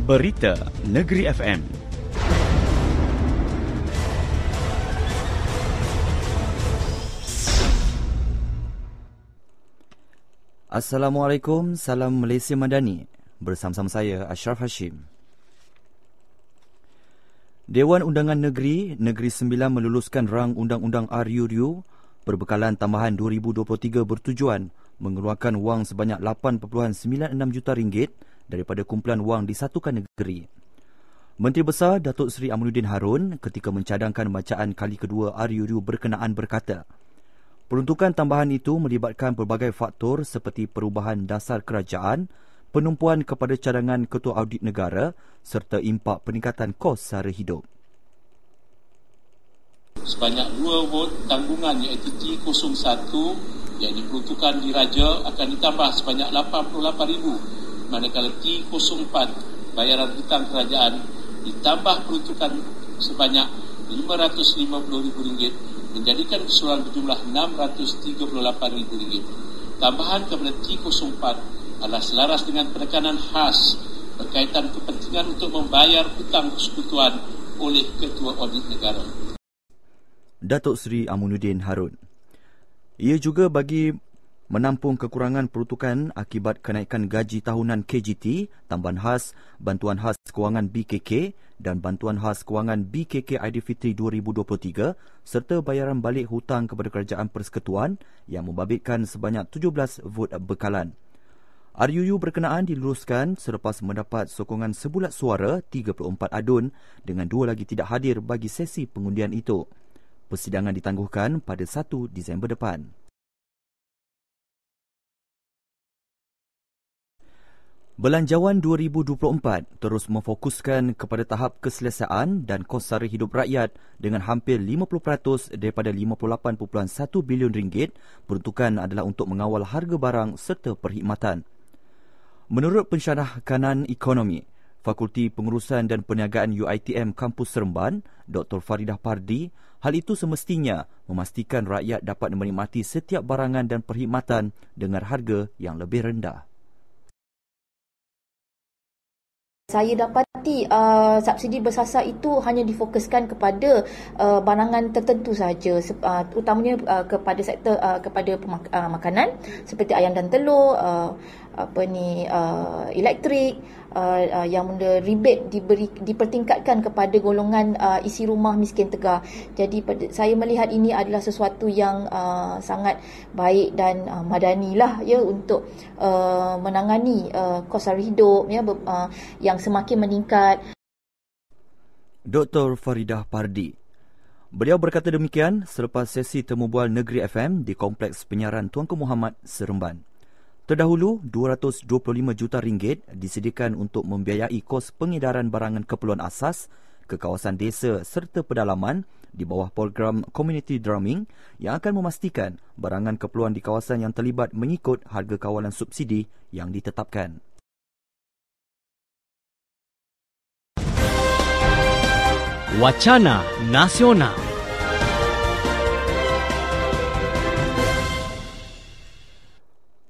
Berita Negeri FM. Assalamualaikum, salam Malaysia Madani. Bersama-sama saya Ashraf Hashim. Dewan Undangan Negeri Negeri Sembilan meluluskan rang Undang-Undang RUU berbekalan tambahan 2023 bertujuan mengeluarkan wang sebanyak 8.96 juta ringgit daripada kumpulan wang disatukan negeri. Menteri Besar Datuk Seri Aminuddin Harun ketika mencadangkan bacaan kali kedua RUU berkenaan berkata, peruntukan tambahan itu melibatkan pelbagai faktor seperti perubahan dasar kerajaan, penumpuan kepada cadangan ketua audit negara serta impak peningkatan kos sara hidup. Sebanyak dua vot tanggungan iaitu T01 yang diperuntukkan diraja akan ditambah sebanyak 88,000 manakala T04 bayaran hutang kerajaan ditambah peruntukan sebanyak RM550,000 menjadikan keseluruhan berjumlah RM638,000. Tambahan kepada T04 adalah selaras dengan penekanan khas berkaitan kepentingan untuk membayar hutang persekutuan oleh Ketua Audit Negara. Datuk Seri Amunuddin Harun ia juga bagi menampung kekurangan peruntukan akibat kenaikan gaji tahunan KGT, tambahan khas, bantuan khas kewangan BKK dan bantuan khas kewangan BKK Aidilfitri 2023 serta bayaran balik hutang kepada kerajaan persekutuan yang membabitkan sebanyak 17 vot bekalan. RUU berkenaan diluluskan selepas mendapat sokongan sebulat suara 34 adun dengan dua lagi tidak hadir bagi sesi pengundian itu. Persidangan ditangguhkan pada 1 Disember depan. Belanjawan 2024 terus memfokuskan kepada tahap keselesaan dan kos sara hidup rakyat dengan hampir 50% daripada 58.1 bilion ringgit peruntukan adalah untuk mengawal harga barang serta perkhidmatan. Menurut pensyarah kanan ekonomi, Fakulti Pengurusan dan Perniagaan UITM Kampus Seremban, Dr. Faridah Pardi, hal itu semestinya memastikan rakyat dapat menikmati setiap barangan dan perkhidmatan dengan harga yang lebih rendah. Saya dapati uh, subsidi bersasar itu hanya difokuskan kepada uh, barangan tertentu sahaja, uh, terutamanya uh, kepada sektor uh, kepada pemak- uh, makanan seperti ayam dan telur, uh, apa ni uh, elektrik uh, uh, yang benda rebate diberi dipertingkatkan kepada golongan uh, isi rumah miskin tegar. Jadi pada, saya melihat ini adalah sesuatu yang uh, sangat baik dan uh, madani lah ya untuk uh, menangani uh, kos hidup ya uh, yang semakin meningkat. Dr. Faridah Pardi Beliau berkata demikian selepas sesi temu bual Negeri FM di Kompleks Penyiaran Tuanku Muhammad Seremban. Terdahulu, 225 juta ringgit disediakan untuk membiayai kos pengedaran barangan keperluan asas ke kawasan desa serta pedalaman di bawah program Community Drumming yang akan memastikan barangan keperluan di kawasan yang terlibat mengikut harga kawalan subsidi yang ditetapkan. Wacana Nasional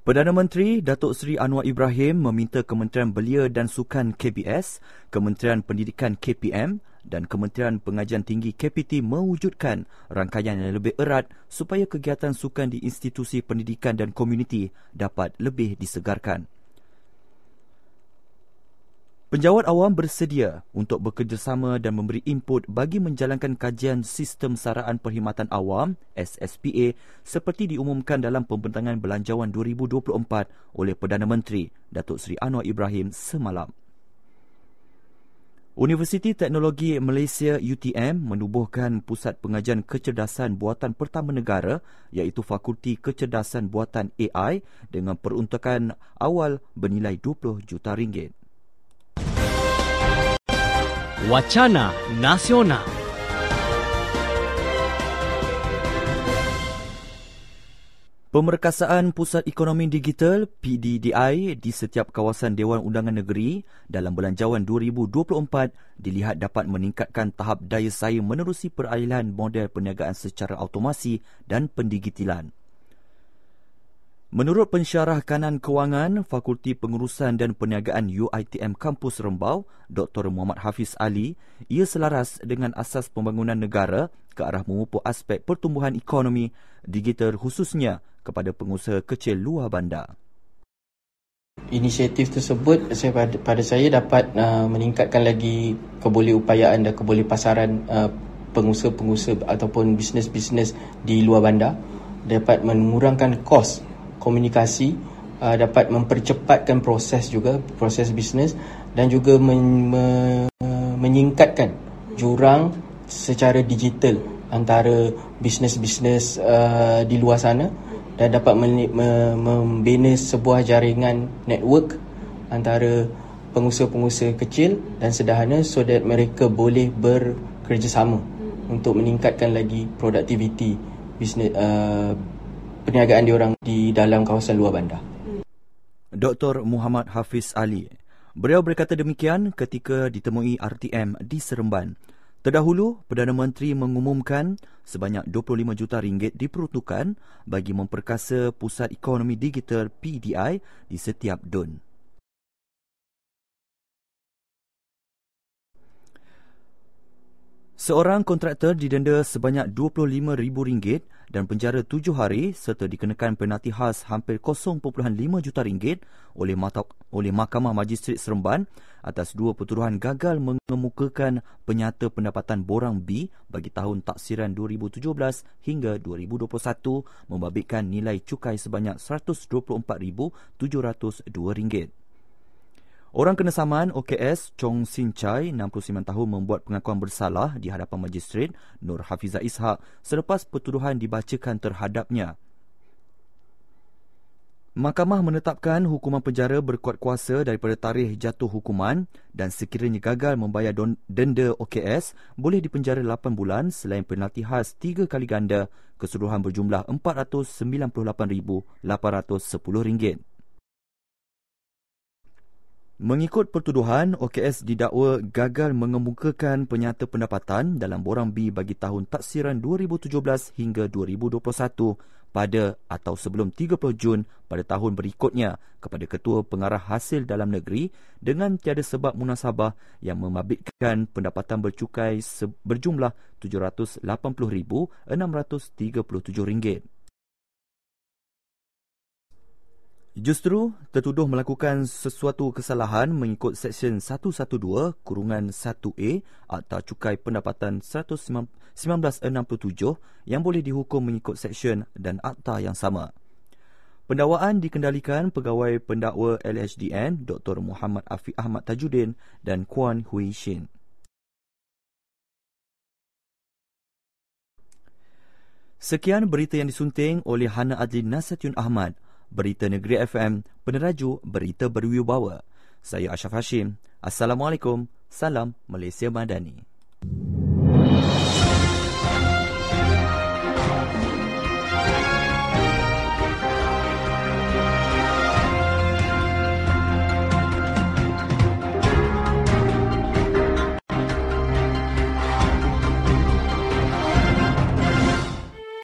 Perdana Menteri Datuk Seri Anwar Ibrahim meminta Kementerian Belia dan Sukan KBS, Kementerian Pendidikan KPM dan Kementerian Pengajian Tinggi KPT mewujudkan rangkaian yang lebih erat supaya kegiatan sukan di institusi pendidikan dan komuniti dapat lebih disegarkan. Penjawat awam bersedia untuk bekerjasama dan memberi input bagi menjalankan kajian sistem saraan perkhidmatan awam SSPA seperti diumumkan dalam pembentangan Belanjawan 2024 oleh Perdana Menteri Datuk Seri Anwar Ibrahim semalam. Universiti Teknologi Malaysia UTM menubuhkan pusat pengajian kecerdasan buatan pertama negara iaitu Fakulti Kecerdasan Buatan AI dengan peruntukan awal bernilai 20 juta ringgit. Wacana Nasional Pemerkasaan Pusat Ekonomi Digital PDDI di setiap kawasan Dewan Undangan Negeri dalam Belanjawan 2024 dilihat dapat meningkatkan tahap daya saing menerusi peralihan model perniagaan secara automasi dan pendigitilan. Menurut pensyarah kanan kewangan Fakulti Pengurusan dan Perniagaan UITM Kampus Rembau, Dr. Muhammad Hafiz Ali, ia selaras dengan asas pembangunan negara ke arah memupuk aspek pertumbuhan ekonomi digital khususnya kepada pengusaha kecil luar bandar. Inisiatif tersebut saya pada, pada saya dapat uh, meningkatkan lagi kebolehupayaan dan kebolehpasaran uh, pengusaha-pengusaha ataupun bisnes-bisnes di luar bandar dapat mengurangkan kos komunikasi uh, dapat mempercepatkan proses juga proses bisnes dan juga men, me, menyingkatkan jurang secara digital antara bisnes-bisnes uh, di luar sana dan dapat membina sebuah jaringan network antara pengusaha-pengusaha kecil dan sederhana so that mereka boleh bekerjasama untuk meningkatkan lagi produktiviti bisnes uh, perniagaan diorang di dalam kawasan luar bandar. Dr. Muhammad Hafiz Ali. Beliau berkata demikian ketika ditemui RTM di Seremban. Terdahulu, Perdana Menteri mengumumkan sebanyak 25 juta ringgit diperuntukkan bagi memperkasa Pusat Ekonomi Digital PDI di setiap DUN. Seorang kontraktor didenda sebanyak RM25,000 dan penjara tujuh hari serta dikenakan penalti khas hampir 0.5 juta ringgit oleh, mata, oleh Mahkamah Majistret Seremban atas dua pertuduhan gagal mengemukakan penyata pendapatan borang B bagi tahun taksiran 2017 hingga 2021 membabitkan nilai cukai sebanyak RM124,702. Orang kena saman OKS Chong Sin Chai 69 tahun membuat pengakuan bersalah di hadapan Majistret Nur Hafiza Ishak selepas pertuduhan dibacakan terhadapnya. Mahkamah menetapkan hukuman penjara berkuat kuasa daripada tarikh jatuh hukuman dan sekiranya gagal membayar denda OKS boleh dipenjara 8 bulan selain penalti khas 3 kali ganda keseluruhan berjumlah RM498,810. Mengikut pertuduhan, OKS didakwa gagal mengemukakan penyata pendapatan dalam borang B bagi tahun taksiran 2017 hingga 2021 pada atau sebelum 30 Jun pada tahun berikutnya kepada Ketua Pengarah Hasil Dalam Negeri dengan tiada sebab munasabah yang memabitkan pendapatan bercukai berjumlah RM780,637. Justru tertuduh melakukan sesuatu kesalahan mengikut Seksyen 112 kurungan 1A Akta Cukai Pendapatan 1967 yang boleh dihukum mengikut Seksyen dan Akta yang sama. Pendakwaan dikendalikan Pegawai Pendakwa LHDN Dr. Muhammad Afiq Ahmad Tajuddin dan Kuan Hui Shin. Sekian berita yang disunting oleh Hana Adlin Nasihatun Ahmad. Berita Negeri FM, peneraju berita berwibawa. Saya Ashraf Hashim. Assalamualaikum. Salam Malaysia Madani.